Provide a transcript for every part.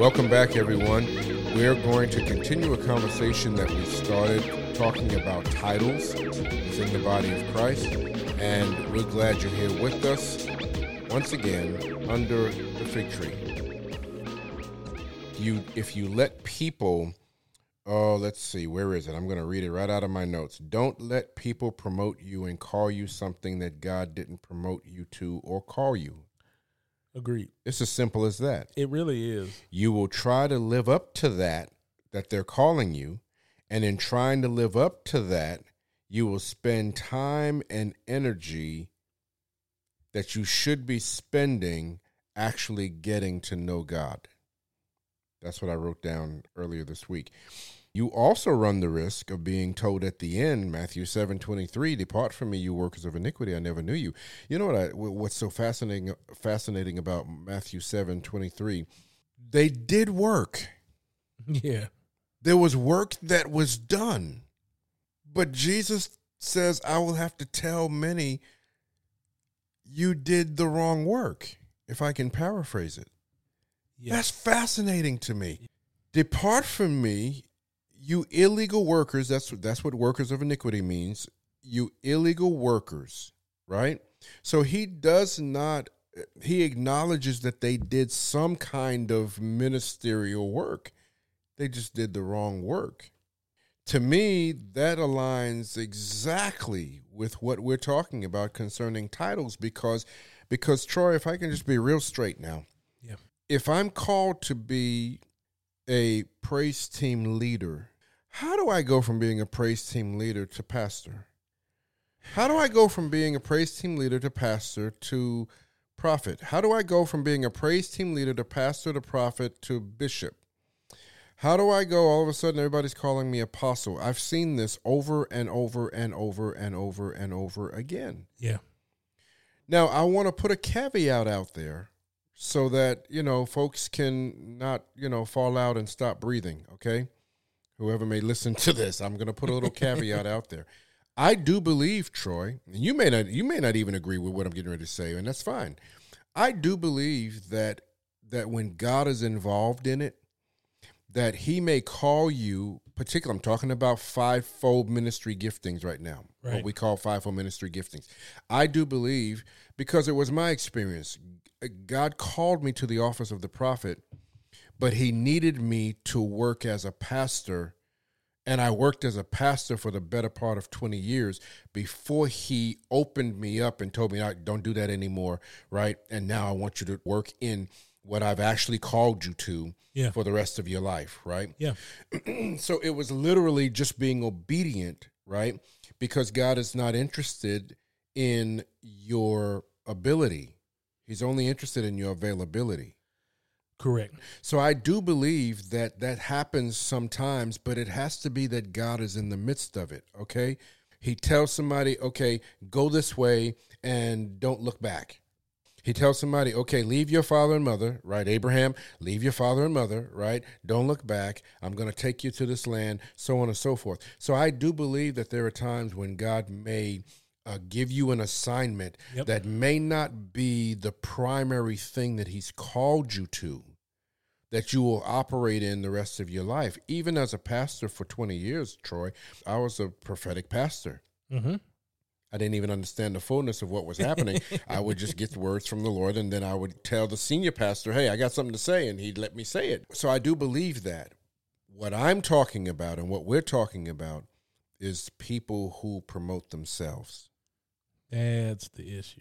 Welcome back, everyone. We're going to continue a conversation that we started talking about titles within the body of Christ. And we're glad you're here with us once again under the fig tree. You, if you let people, oh, let's see, where is it? I'm going to read it right out of my notes. Don't let people promote you and call you something that God didn't promote you to or call you. Agreed. It's as simple as that. It really is. You will try to live up to that that they're calling you, and in trying to live up to that, you will spend time and energy that you should be spending actually getting to know God. That's what I wrote down earlier this week. You also run the risk of being told at the end, Matthew seven twenty three, "Depart from me, you workers of iniquity. I never knew you." You know what? I, what's so fascinating fascinating about Matthew seven twenty three? They did work. Yeah. There was work that was done, but Jesus says, "I will have to tell many, you did the wrong work." If I can paraphrase it, that's fascinating to me. Depart from me, you illegal workers. That's that's what workers of iniquity means. You illegal workers, right? So he does not. He acknowledges that they did some kind of ministerial work. They just did the wrong work. To me, that aligns exactly with what we're talking about concerning titles because because Troy, if I can just be real straight now. Yeah. If I'm called to be a praise team leader, how do I go from being a praise team leader to pastor? How do I go from being a praise team leader to pastor to prophet? How do I go from being a praise team leader to pastor to prophet to bishop? How do I go all of a sudden everybody's calling me apostle? I've seen this over and over and over and over and over again. Yeah. Now, I want to put a caveat out there so that, you know, folks can not, you know, fall out and stop breathing, okay? Whoever may listen to this, I'm going to put a little caveat out there. I do believe, Troy, and you may not you may not even agree with what I'm getting ready to say, and that's fine. I do believe that that when God is involved in it, that he may call you, particularly I'm talking about fivefold ministry giftings right now, what we call fivefold ministry giftings. I do believe, because it was my experience, God called me to the office of the prophet, but he needed me to work as a pastor. And I worked as a pastor for the better part of 20 years before he opened me up and told me, "I don't do that anymore, right? And now I want you to work in what I've actually called you to Yeah. for the rest of your life, right? Yeah. so it was literally just being obedient, right? Because God is not interested in your ability. He's only interested in your availability. Correct. So I do believe that that happens sometimes, but it has to be that God is in the midst of it, okay? He tells somebody, "Okay, go this way and don't look back." He tells somebody, okay, leave your father and mother, right? Abraham, leave your father and mother, right? Don't look back. I'm going to take you to this land, so on and so forth. So I do believe that there are times when God may uh, give you an assignment Yep. that may not be the primary thing that He's called you to, that you will operate in the rest of your life. Even as a pastor for 20 years, Troy, I was a prophetic pastor. Mm-hmm. I didn't even understand the fullness of what was happening. I would just get the words from the Lord, and then I would tell the senior pastor, "Hey, I got something to say," and he'd let me say it. So I do believe that. What I'm talking about and what we're talking about is people who promote themselves, That's the issue.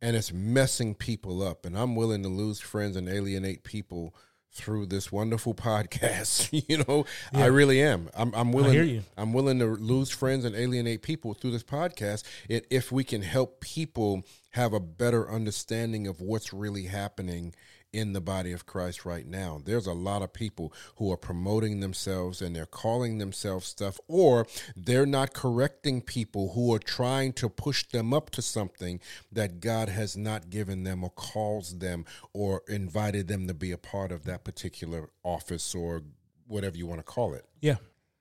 and it's messing people up. And I'm willing to lose friends and alienate people through this wonderful podcast. you know, I really am. I'm, I'm willing. hear you. I'm willing to lose friends and alienate people through this podcast i- if we can help people have a better understanding of what's really happening in the body of Christ right now. There's a lot of people who are promoting themselves and they're calling themselves stuff, or they're not correcting people who are trying to push them up to something that God has not given them or calls them or invited them to be a part of that particular office or whatever you want to call it. Yeah.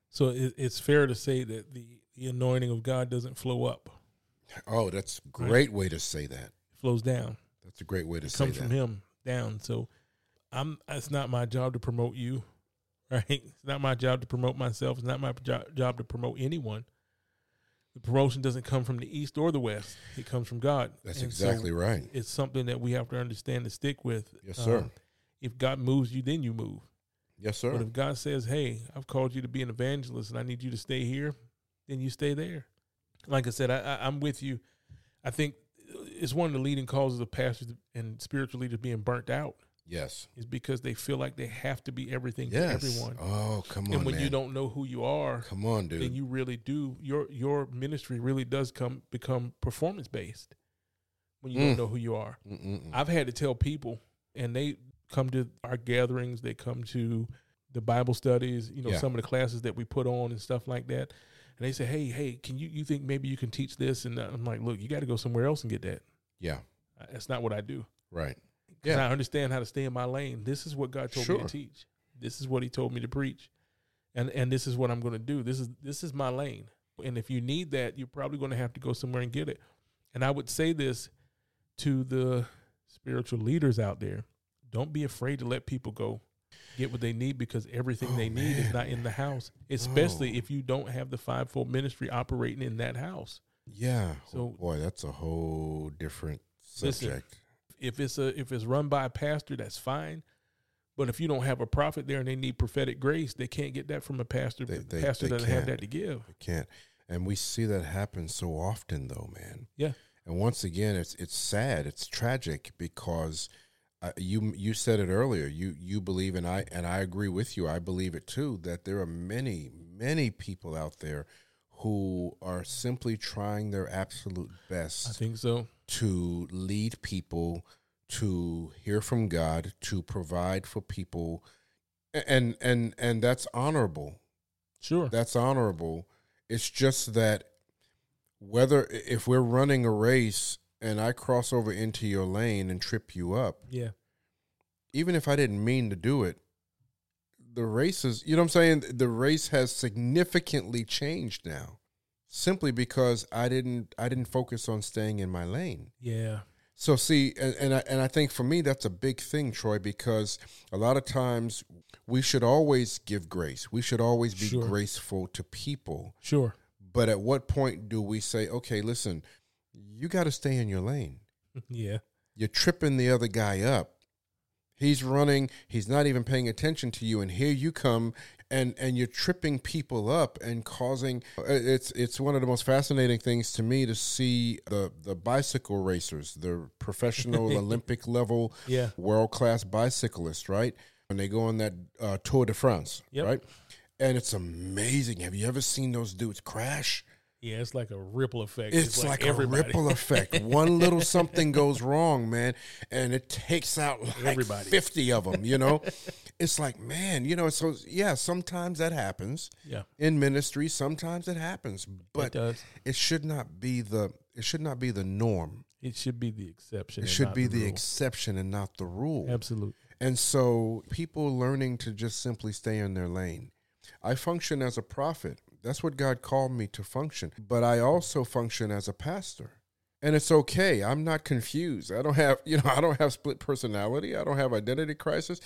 So it's fair to say that the, the anointing of God doesn't flow up; Oh, that's a great way to say that. it flows down. That's a great way to It say comes that. from Him down. So I'm. It's not my job to promote you, right? It's not my job to promote myself. It's not my jo- job to promote anyone. The promotion doesn't come from the east or the west. It comes from God. That's And so exactly right. It's something that we have to understand and stick with. Yes, sir. Um, if God moves you, then you move. Yes, sir. But if God says, "Hey, I've called you to be an evangelist, and I need you to stay here," then you stay there. Like I said, I, I, I'm with you. I think it's one of the leading causes of pastors and spiritual leaders being burnt out Yes. is because they feel like they have to be everything Yes. to everyone. Oh, come on, and when man. you don't know who you are, come on, dude. then you really do your your ministry really does come become performance based when you Mm. don't know who you are. Mm-mm-mm. I've had to tell people, and they come to our gatherings, they come to the Bible studies, you know, Yeah. some of the classes that we put on and stuff like that. And they say, "Hey, hey, can you you think maybe you can teach this?" And I'm like, "Look, you got to go somewhere else and get that. yeah. Uh, that's not what I do. Right. Yeah. I understand how to stay in my lane. This is what God told me to teach. This is what He told me to preach, and and this is what I'm going to do. This is this is my lane. And if you need that, you're probably going to have to go somewhere and get it. And I would say this to the spiritual leaders out there: Don't be afraid to let people go, get what they need, because everything Oh, they need is not in the house. Especially Oh. if you don't have the fivefold ministry operating in that house. Yeah. So- oh, boy, that's a whole different Listen, subject. if it's a if it's run by a pastor, that's fine. But if you don't have a prophet there and they need prophetic grace, they can't get that from a pastor. They- the pastor they doesn't have that to give. I can't. And we see that happen so often, though, man. Yeah. And once again, it's it's sad. It's tragic because uh, you you said it earlier. You you believe, and I and I agree with you. I believe it too. That there are many many people out there who are simply trying their absolute best. I think so. to lead people to hear from God, to provide for people, and and and that's honorable. Sure. That's honorable. It's just that whether if we're running a race and I cross over into your lane and trip you up, yeah. even if I didn't mean to do it, the race is, you know what I'm saying? The race has significantly changed now simply because I didn't I didn't focus on staying in my lane. Yeah. So see, and and I, and I think for me that's a big thing, Troy, because a lot of times we should always give grace. We should always be Sure. graceful to people. Sure. But at what point do we say, okay, listen, you got to stay in your lane. yeah. You're tripping the other guy up. He's running. He's not even paying attention to you, and here you come, and and you're tripping people up and causing. It's it's one of the most fascinating things to me to see the the bicycle racers, the professional Olympic level, Yeah. world class bicyclists, right? When they go on that uh, Tour de France, Yep. right? And it's amazing. Have you ever seen those dudes crash? Yeah. It's like a ripple effect. It's, like, a ripple effect. One little something goes wrong, man, and it takes out like Everybody. 50 of them, you know? it's like, man, you know, so yeah, sometimes that happens yeah. in ministry, sometimes it happens, it but does. it should not be the it should not be the norm. It should be the exception. It should be the rule. exception and not the rule. Absolutely. And so people learning to just simply stay in their lane. I function as a prophet. That's what God called me to function. But I also function as a pastor. And it's okay. I'm not confused. I don't have, you know, I don't have split personality. I don't have identity crisis.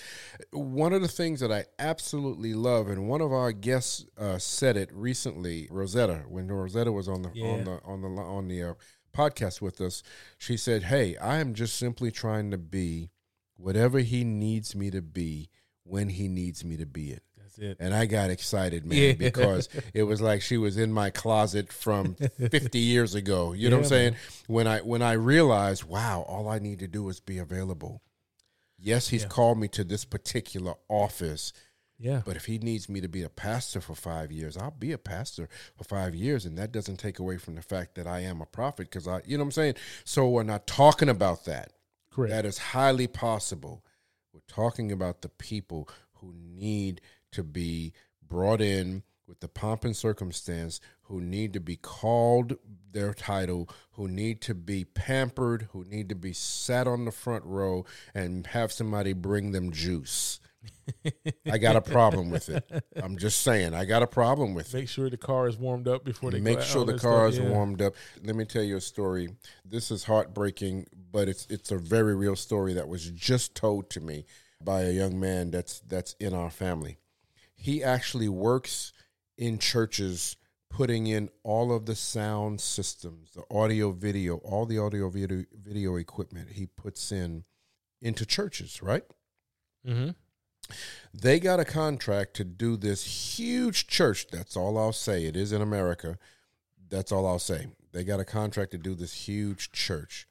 One of the things that I absolutely love, and one of our guests uh, said it recently, Rosetta, when Rosetta was on the Yeah. on the on the on the uh, podcast with us, she said, "Hey, I am just simply trying to be whatever he needs me to be when he needs me to be it." That's it. And I got excited, man, Yeah. because it was like she was in my closet from 50 years ago. You know what I'm saying? man. When I when I realized, wow, all I need to do is be available. Yes, he's Yeah. called me to this particular office, Yeah. but if he needs me to be a pastor for 5 years, I'll be a pastor for 5 years and that doesn't take away from the fact that I am a prophet cuz I you know what I'm saying? So we're not talking about that. Correct. That is highly possible. We're talking about the people who need to be brought in with the pomp and circumstance, who need to be called their title, who need to be pampered, who need to be sat on the front row and have somebody bring them juice. I got a problem with it. I'm just saying, I got a problem with it. Make sure the car is warmed up before they Make sure the car stuff. is Yeah. warmed up. Let me tell you a story. This is heartbreaking, but it's it's a very real story that was just told to me. by a young man that's that's in our family. He actually works in churches putting in all of the sound systems, the audio video, all the audio video, video equipment he puts in into churches, right? Mm-hmm. They got a contract to do this huge church. That's all I'll say. It is in America. That's all I'll say. They got a contract to do this huge church,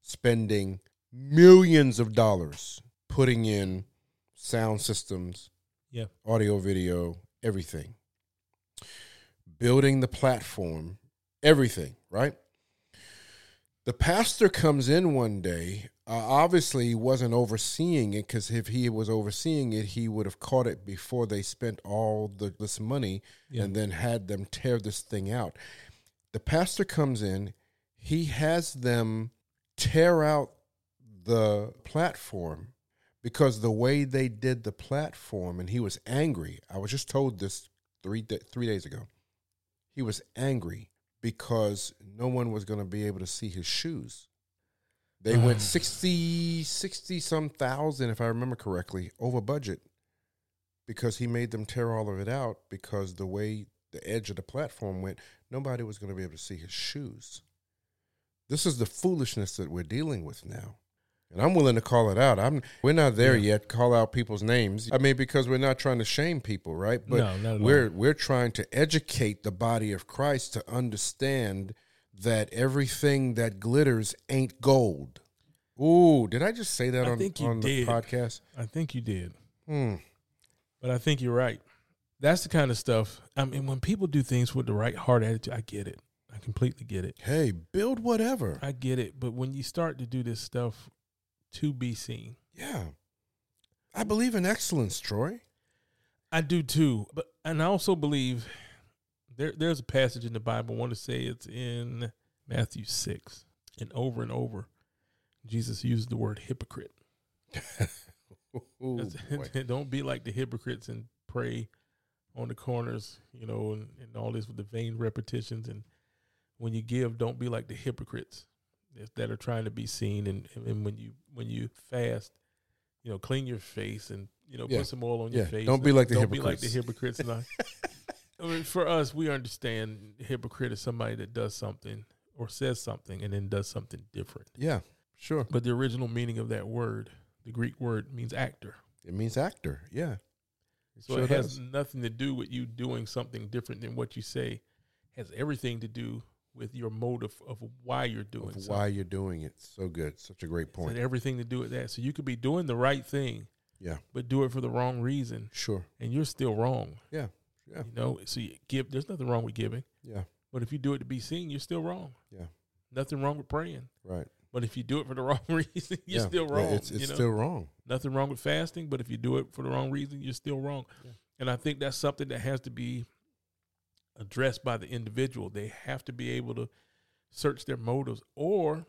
spending millions of dollars putting in sound systems, Yeah. audio, video, everything, building the platform, everything, right? The pastor comes in one day. Uh, obviously, he wasn't overseeing it because if he was overseeing it, he would have caught it before they spent all the, this money Yeah. and then had them tear this thing out. The pastor comes in, he has them tear out the platform because the way they did the platform, and he was angry. I was just told this three da three days ago. He was angry because no one was going to be able to see his shoes. They mm. went 60, 60 some thousand, if I remember correctly, over budget because he made them tear all of it out because the way the edge of the platform went, nobody was going to be able to see his shoes. This is the foolishness that we're dealing with now. And I'm willing to call it out. I'm we're not there Yeah. yet, call out people's names. I mean, because we're not trying to shame people, right? But No, we're we're trying to educate the body of Christ to understand that everything that glitters ain't gold. Ooh, did I just say that I on, think you on the podcast? I think you did, Hmm. but I think you're right. That's the kind of stuff. I mean, when people do things with the right heart attitude, I get it. I completely get it. Hey, build whatever. I get it. But when you start to do this stuff to be seen, Yeah. I believe in excellence, Troy. I do too. But and I also believe there there's a passage in the Bible. I want to say it's in Matthew six, and over and over, Jesus used the word hypocrite. Ooh, Don't be like the hypocrites and pray on the corners, you know, and, and all this with the vain repetitions. And when you give, don't be like the hypocrites that- that are trying to be seen. And, and when you when you fast, you know, clean your face and you know Yeah. put some oil on Yeah, your face. don't be like the don't be like the hypocrites. hypocrites. and I, mean, for us, we understand hypocrite is somebody that does something or says something and then does something different. Yeah, sure. But the original meaning of that word, the Greek word, means actor. It means actor. Yeah. So Sure it has does. nothing to do with you doing something different than what you say. It has everything to do with your motive of why you're doing Of why you're doing it. So good. Such a great point. everything to do with that. So you could be doing the right thing, Yeah. but do it for the wrong reason, Sure. and you're still wrong. Yeah. Yeah. You know, so you give. There's nothing wrong with giving, Yeah. but if you do it to be seen, you're still wrong. Yeah. Nothing wrong with praying, Right. but if you do it for the wrong reason, you're Yeah. still Yeah, wrong. It's, it's you know? still wrong. Nothing wrong with fasting, but if you do it for the wrong reason, you're still wrong. Yeah. And I think that's something that has to be addressed by the individual. They have to be able to search their motives or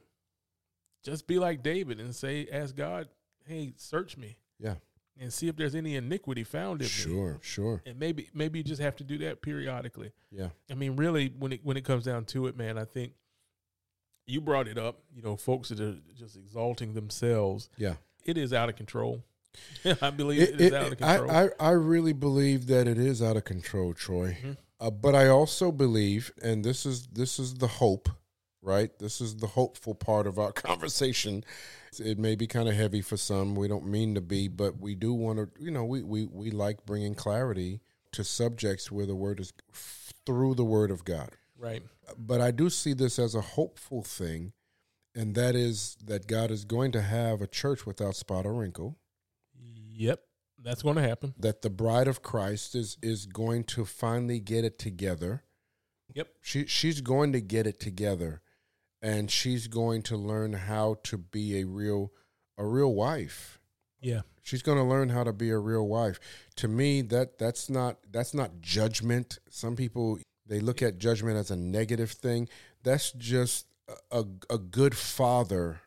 just be like David and say, ask God, hey, search me Yeah. and see if there's any iniquity found in me. Sure. Sure. And maybe maybe you just have to do that periodically. Yeah. I mean, really, when it when it comes down to it, man, I think you brought it up. You know, folks that are just exalting themselves Yeah. it is out of control. I believe It- it is it- out of I, control. I, I really believe that it is out of control, Troy. Mhm. Uh, but I also believe, and this is this is the hope, right? This is the hopeful part of our conversation. It may be kind of heavy for some. We don't mean to be, but we do want to. You know, we we we like bringing clarity to subjects where the word is through the word of God. right. But I do see this as a hopeful thing, and that is that God is going to have a church without spot or wrinkle. Yep. That's going to happen. that the bride of Christ is is going to finally get it together. Yep. She she's going to get it together and she's going to learn how to be a real a real wife. Yeah. She's going to learn how to be a real wife. To me that that's not that's not judgment. Some people they look at judgment as a negative thing. That's just a a good father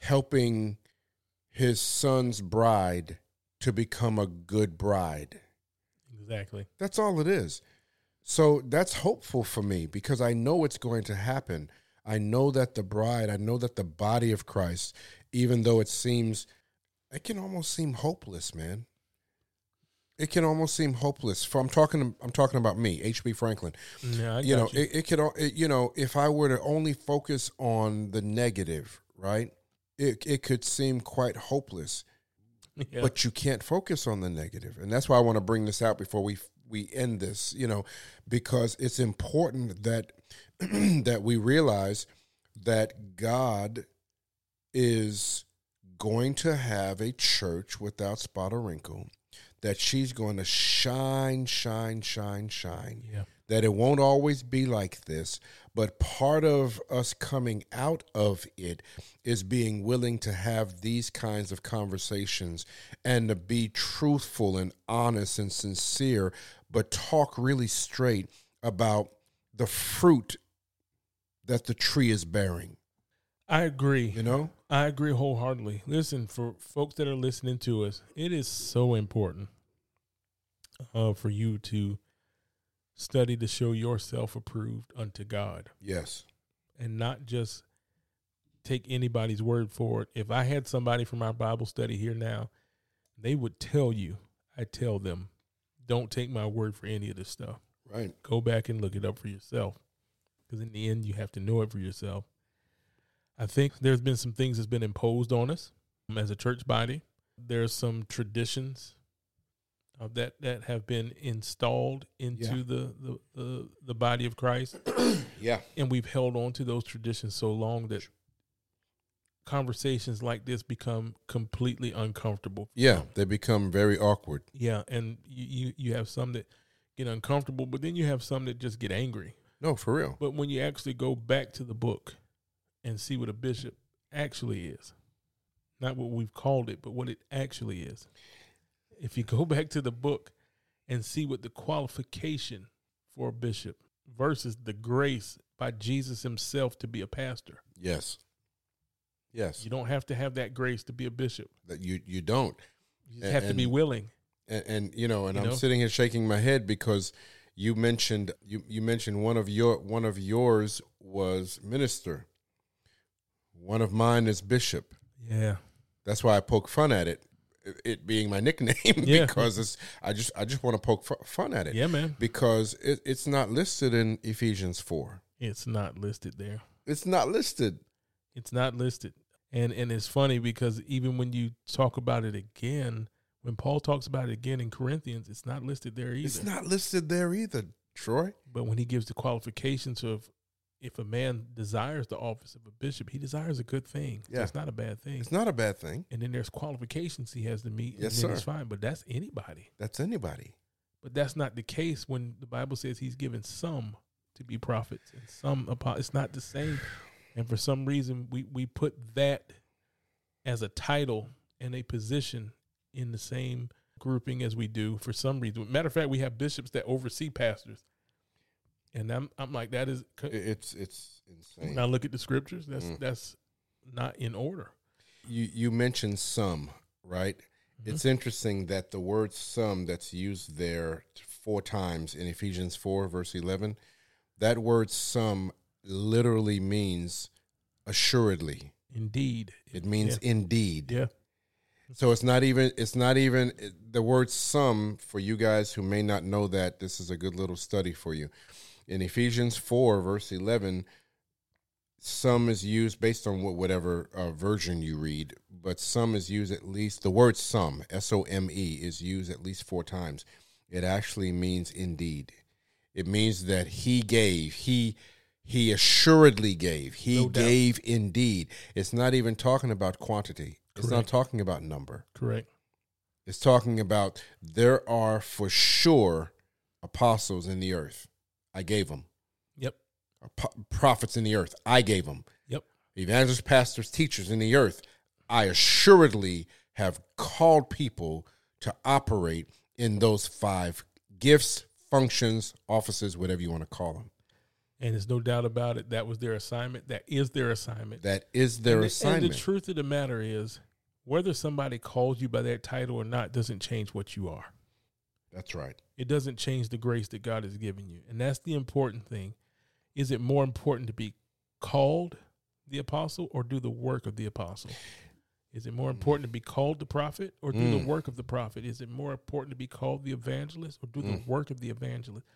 helping his son's bride to become a good bride. Exactly. That's all it is. So that's hopeful for me because I know it's going to happen. I know that the bride, I know that the body of Christ, even though it seems it can almost seem hopeless, man. It can almost seem hopeless. For I'm talking, I'm talking about me, H.B. Franklin. Yeah, you know, you. it, it could, it, you know, if I were to only focus on the negative, right? It it could seem quite hopeless. Yeah. but you can't focus on the negative and that's why i want to bring this out before we we end this you know because it's important that that we realize that god is going to have a church without spot or wrinkle that she's going to shine shine shine shine yeah. That it won't always be like this, but part of us coming out of it is being willing to have these kinds of conversations and to be truthful and honest and sincere, but talk really straight about the fruit that the tree is bearing. I agree. You know? I agree wholeheartedly. Listen, for folks that are listening to us, it is so important uh, for you to study to show yourself approved unto God Yes. and not just take anybody's word for it. If I had somebody from our Bible study here now, they would tell you, I tell them, don't take my word for any of this stuff. Right. Go back and look it up for yourself. Because in the end, you have to know it for yourself. I think there's been some things that's been imposed on us as a church body. There's some traditions uh, that that have been installed into Yeah. the, the, the the body of Christ, Yeah. and we've held on to those traditions so long that conversations like this become completely uncomfortable. Yeah. They become very awkward. yeah, and you, you you have some that get uncomfortable, but then you have some that just get angry. No, for real. But when you actually go back to the book and see what a bishop actually is, not what we've called it, but what it actually is. If you go back to the book and see what the qualification for a bishop versus the grace by Jesus himself to be a pastor, Yes. Yes. you don't have to have that grace to be a bishop. That you you don't. You just have to be willing. and, and you know, and You I'm know? sitting here shaking my head because you mentioned you you mentioned one of your one of yours was minister. One of mine is bishop. Yeah. That's why I poke fun at it, it being my nickname Yeah. because it's I just I just want to poke fu- fun at it Yeah, man. because it, it's not listed in Ephesians four. It's not listed there. It's not listed. It's not listed. And and it's funny because even when you talk about it again, when Paul talks about it again in Corinthians, it's not listed there either. It's not listed there either, Troy. But when he gives the qualifications of if a man desires the office of a bishop, he desires a good thing. Yeah. it's not a bad thing. It's not a bad thing. and then there's qualifications he has to meet. Yes, and then sir. It's fine, but that's anybody. That's anybody. But that's not the case when the Bible says he's given some to be prophets and some apostles. It's not the same. And for some reason, we, we put that as a title and a position in the same grouping as we do for some reason. Matter of fact, we have bishops that oversee pastors. And I'm I'm like that is it's it's insane. when I look at the scriptures, that's Mm. that's not in order. you you mentioned some, right? Mm-hmm. It's interesting that the word some that's used there four times in Ephesians 4 verse 11, that word some literally means assuredly. Indeed. It means indeed. Yeah. So it's not even it's not even the word some for you guys who may not know that this is a good little study for you. In Ephesians 4 verse 11 some is used based on what whatever uh, version you read, but some is used at least the word some S O M E is used at least 4 times. It actually means indeed. It means that he gave, he he assuredly gave. He No gave indeed. It's not even talking about quantity. It's not talking about number. Correct. It's talking about there are for sure apostles in the earth. I gave them. Yep. Prophets in the earth. I gave them. Yep. Evangelists, pastors, teachers in the earth. I assuredly have called people to operate in those five gifts, functions, offices, whatever you want to call them. And there's no doubt about it. That was their assignment. That is their assignment. That is their and the, assignment. And the truth of the matter is, whether somebody calls you by that title or not doesn't change what you are. That's right. It doesn't change the grace that God has given you. And that's the important thing. Is it more important to be called the apostle or do the work of the apostle? Is it more important to be called the prophet or do the Mm. work of the prophet? Is it more important to be called the evangelist or do the Mm. work of the evangelist?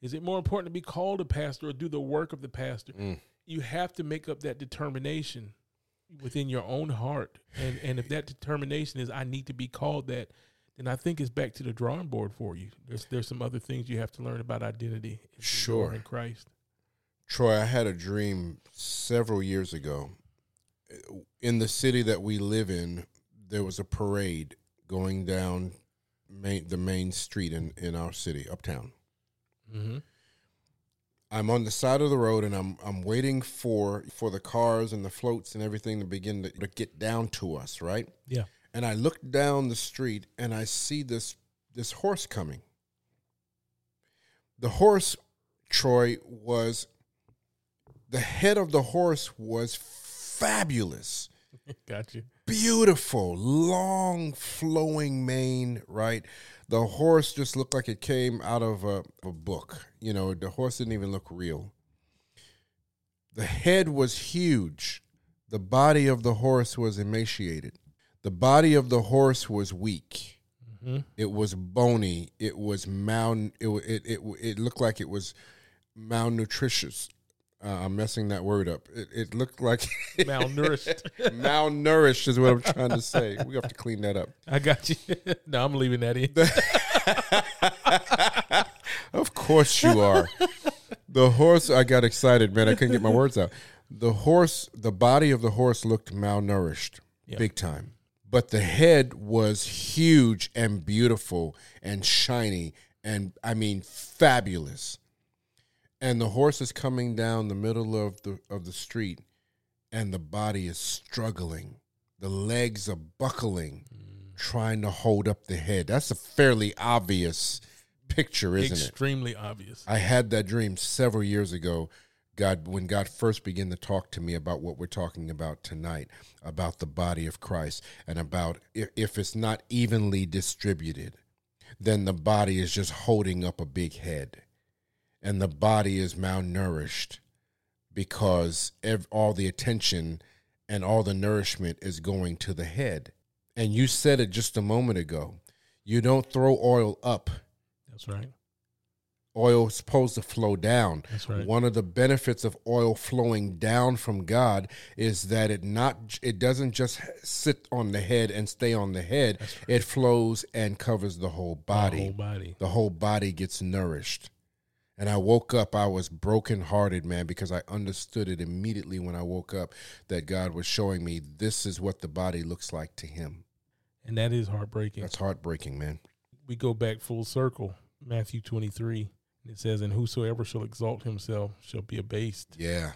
Is it more important to be called a pastor or do the work of the pastor? Mm. You have to make up that determination within your own heart. And and if that determination is I need to be called that, then I think it's back to the drawing board for you. There's there's some other things you have to learn about identity. Sure. in Christ. Troy, I had a dream several years ago. In the city that we live in, there was a parade going down main, the main street in, in our city, uptown. Mm-hmm. I'm on the side of the road and I'm I'm waiting for for the cars and the floats and everything to begin to, to get down to us, right? Yeah. And I look down the street and I see this this horse coming. The horse, Troy, was the head of the horse was fabulous Got you. beautiful, long, flowing mane, right? The horse just looked like it came out of a, a book. You know, the horse didn't even look real. The head was huge. The body of the horse was emaciated. The body of the horse was weak. Mm-hmm. It was bony. It was mal. It it it, it looked like it was malnutritious. Uh, I'm messing that word up. It, it looked like Malnourished. malnourished is what I'm trying to say. We have to clean that up. I got you. no, I'm leaving that in. Of course you are. The horse, I got excited, man. I couldn't get my words out. The horse, the body of the horse looked malnourished, Yeah. big time. But the head was huge and beautiful and shiny and, I mean, fabulous. And the horse is coming down the middle of the of the street, and the body is struggling. The legs are buckling, mm. trying to hold up the head. That's a fairly obvious picture, isn't it? Extremely obvious. I had that dream several years ago. God, when God first began to talk to me about what we're talking about tonight, about the body of Christ, and about if, it's not evenly distributed, then the body is just holding up a big head, and the body is malnourished because all the attention and all the nourishment is going to the head. And you said it just a moment ago. You don't throw oil up That's right. Oil is supposed to flow down. That's right. One of the benefits of oil flowing down from God is that it not it doesn't just sit on the head and stay on the head. It flows and covers the whole body. The whole body. The whole body gets nourished. And I woke up, I was brokenhearted, man, because I understood it immediately when I woke up that God was showing me this is what the body looks like to him. And that is heartbreaking. That's heartbreaking, man. we go back full circle. Matthew 23. And It says, And whosoever shall exalt himself shall be abased, Yeah.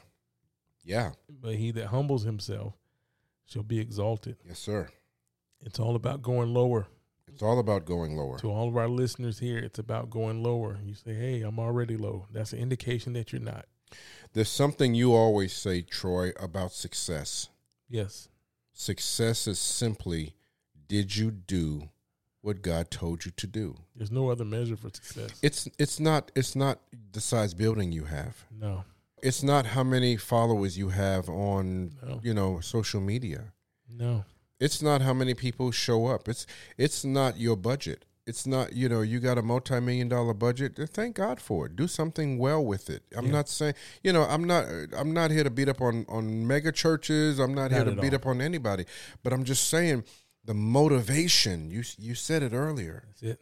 Yeah. but he that humbles himself shall be exalted. Yes, sir. It's all about going lower. It's all about going lower. To all of our listeners here, it's about going lower. You say, Hey, I'm already low. That's an indication that you're not. There's something you always say, Troy, about success. Yes. Success is simply did you do what God told you to do? There's no other measure for success. It's it's not it's not the size building you have. no. It's not how many followers you have on No. you know social media. No. It's not how many people show up. It's it's not your budget. It's not you know you got a multi million dollar budget. Thank God for it. Do something well with it. I'm Yeah. not saying you know I'm not I'm not here to beat up on on mega churches. I'm not, here to beat all. up on anybody. But I'm just saying the motivation. You you said it earlier. That's it.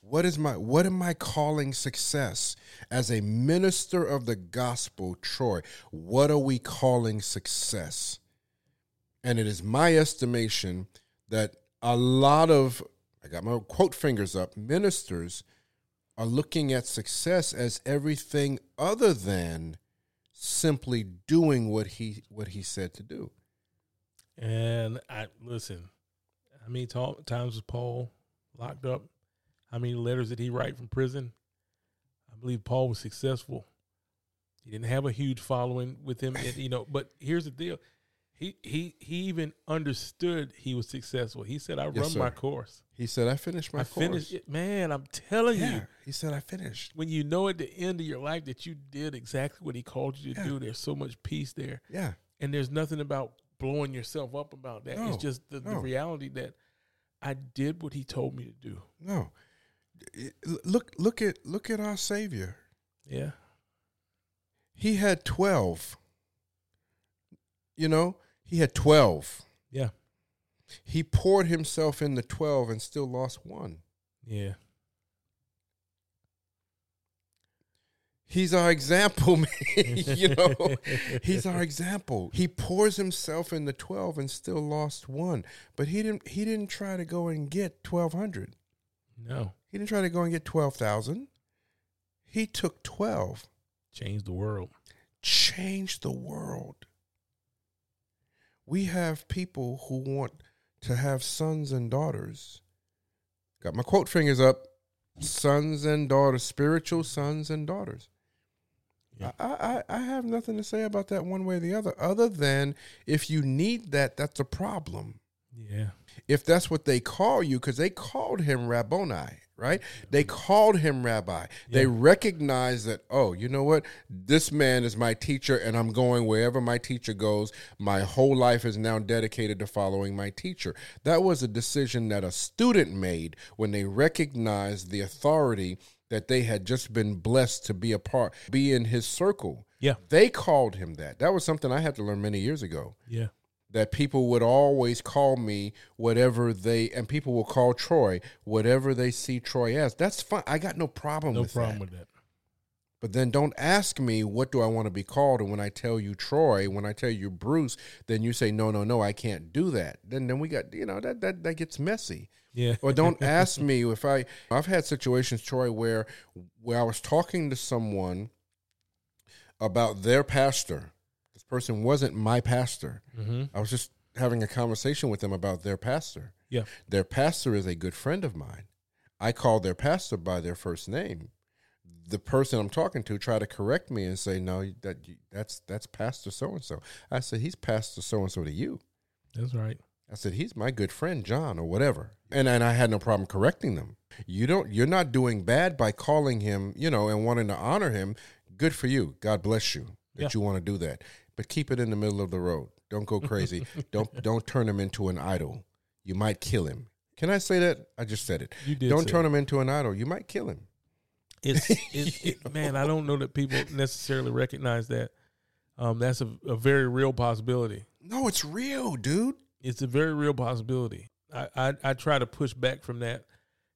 What is my what am I calling success as a minister of the gospel, Troy? What are we calling success? And it is my estimation that a lot of I got my quote fingers up, ministers are looking at success as everything other than simply doing what he what he said to do. And I listen. How many times was Paul locked up? How many letters did he write from prison? I believe Paul was successful. He didn't have a huge following with him, and, you know. But here's the deal: he he he even understood he was successful. He said, "I Yes, run my course. He said, "I finished my I course." finished it, man. I'm telling Yeah, you." he said, "I finished." When you know at the end of your life that you did exactly what he called you to Yeah. do, there's so much peace there. Yeah, And there's nothing about blowing yourself up about that. No, it's just the, the reality that I did what he told me to do. No. Look look at look at our Savior. Yeah. He had 12. You know, he had 12. Yeah. He poured himself in the 12 and still lost one. Yeah. He's our example, man. you know, he's our example. He pours himself in the 12 and still lost one. But he didn't he didn't try to go and get 1200. No. He didn't try to go and get 12,000. He took 12. Change the world. Changed the world. We have people who want to have sons and daughters. Got my quote fingers up. Sons and daughters, spiritual sons and daughters. Yeah. I, I, I have nothing to say about that one way or the other, other than if you need that, that's a problem. Yeah. If that's what they call you, because they called him Rabboni, right? They called him Rabbi. They Yeah. recognize that, oh, you know what? This man is my teacher, and I'm going wherever my teacher goes. My whole life is now dedicated to following my teacher. That was a decision that a student made when they recognized the authority that they had just been blessed to be a part, be in his circle. Yeah. They called him that. That was something I had to learn many years ago Yeah. that people would always call me whatever they and people will call Troy whatever they see Troy as. That's fine. I got no problem No with problem that. with that. But then don't ask me what do I want to be called and when I tell you Troy, when I tell you Bruce, then you say no no no I can't do that. Then then we got you know that that that gets messy. Yeah. Or don't ask me if I I've had situations Troy where where I was talking to someone about their pastor. This person wasn't my pastor. Mm-hmm. I was just having a conversation with them about their pastor. Yeah. Their pastor is a good friend of mine. I call their pastor by their first name. The person I'm talking to try to correct me and say, "No, that that's that's Pastor so and so." I said, "He's Pastor so and so to you." That's right. I said, "He's my good friend John or whatever." And and I had no problem correcting them. You don't you're not doing bad by calling him, you know, and wanting to honor him. Good for you. God bless you that Yeah. you want to do that. But keep it in the middle of the road. Don't go crazy. don't don't turn him into an idol. You might kill him. Can I say that? I just said it. You did. don't turn it. him into an idol. You might kill him. It's, it's it, man. I don't know that people necessarily recognize that. Um, that's a, a very real possibility. No, it's real, dude. It's a very real possibility. I, I I try to push back from that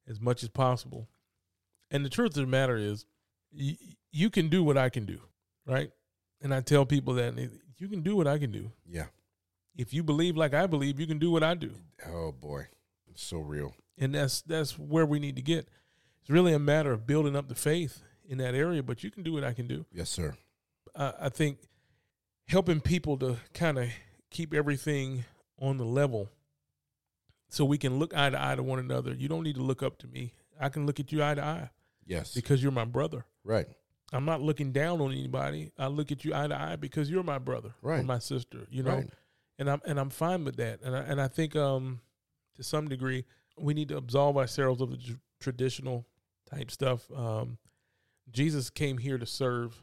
as much as possible. And the truth of the matter is, you, you can do what I can do, right? And I tell people that you can do what I can do. Yeah. If you believe like I believe, you can do what I do. Oh boy. It's so real. and that's that's where we need to get. It's really a matter of building up the faith in that area. But you can do what I can do. Yes, sir. I, I think helping people to kind of keep everything on the level, so we can look eye to eye to one another. You don't need to look up to me. I can look at you eye to eye Yes. because you're my brother. Right. I'm not looking down on anybody. I look at you eye to eye because you're my brother or Right. my sister. You know, Right. and I'm and I'm fine with that. And I, and I think um to some degree we need to absolve ourselves of the tr- traditional type stuff. Um, Jesus came here to serve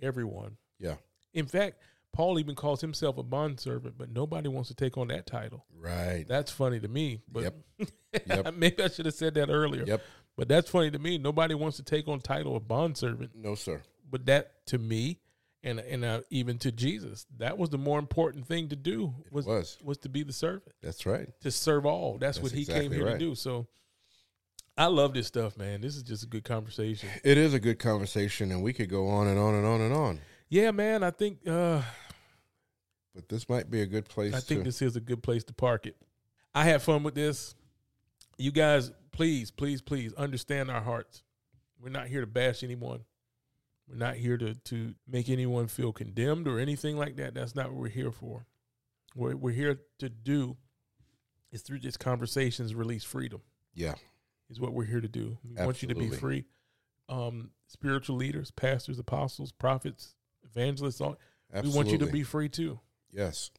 everyone. Yeah. In fact, Paul even calls himself a bondservant, but nobody wants to take on that title. Right. That's funny to me. But Yep. Yep. maybe I should have said that earlier. Yep. But that's funny to me. Nobody wants to take on title of bondservant No, sir. but that to me and and uh, even to Jesus, that was the more important thing to do was was. was to be the servant, That's right. to serve all. That's, That's what he exactly came here right. to do. So I love this stuff, man. This is just a good conversation. It is a good conversation, and we could go on and on and on and on. Yeah, man. I think uh, But this might be a good place I think to. this is a good place to park it. I had fun with this. You guys, please, please, please understand our hearts. We're not here to bash anyone. We're not here to to make anyone feel condemned or anything like that. That's not what we're here for. What we're here to do is through these conversations release freedom. yeah. Is what we're here to do. We want you to be free. Um, spiritual leaders, pastors, apostles, prophets, evangelists. All, we want you to be free too. Yes.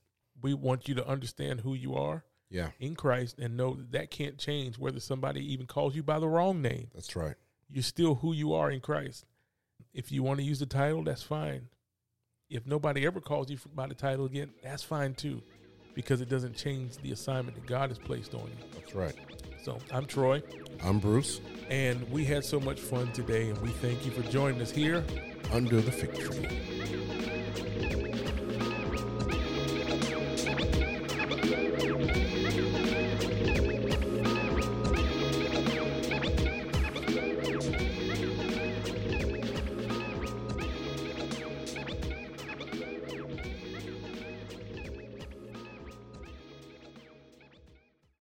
We want you to understand who you are Yeah. in Christ and know that that can't change whether somebody even calls you by the wrong name. That's right. You're still who you are in Christ. If you want to use the title, that's fine. If nobody ever calls you by the title again, that's fine too. because it doesn't change the assignment that God has placed on you. That's right. So I'm Troy, I'm Bruce. and we had so much fun today, and we thank you for joining us here. Under the fig tree.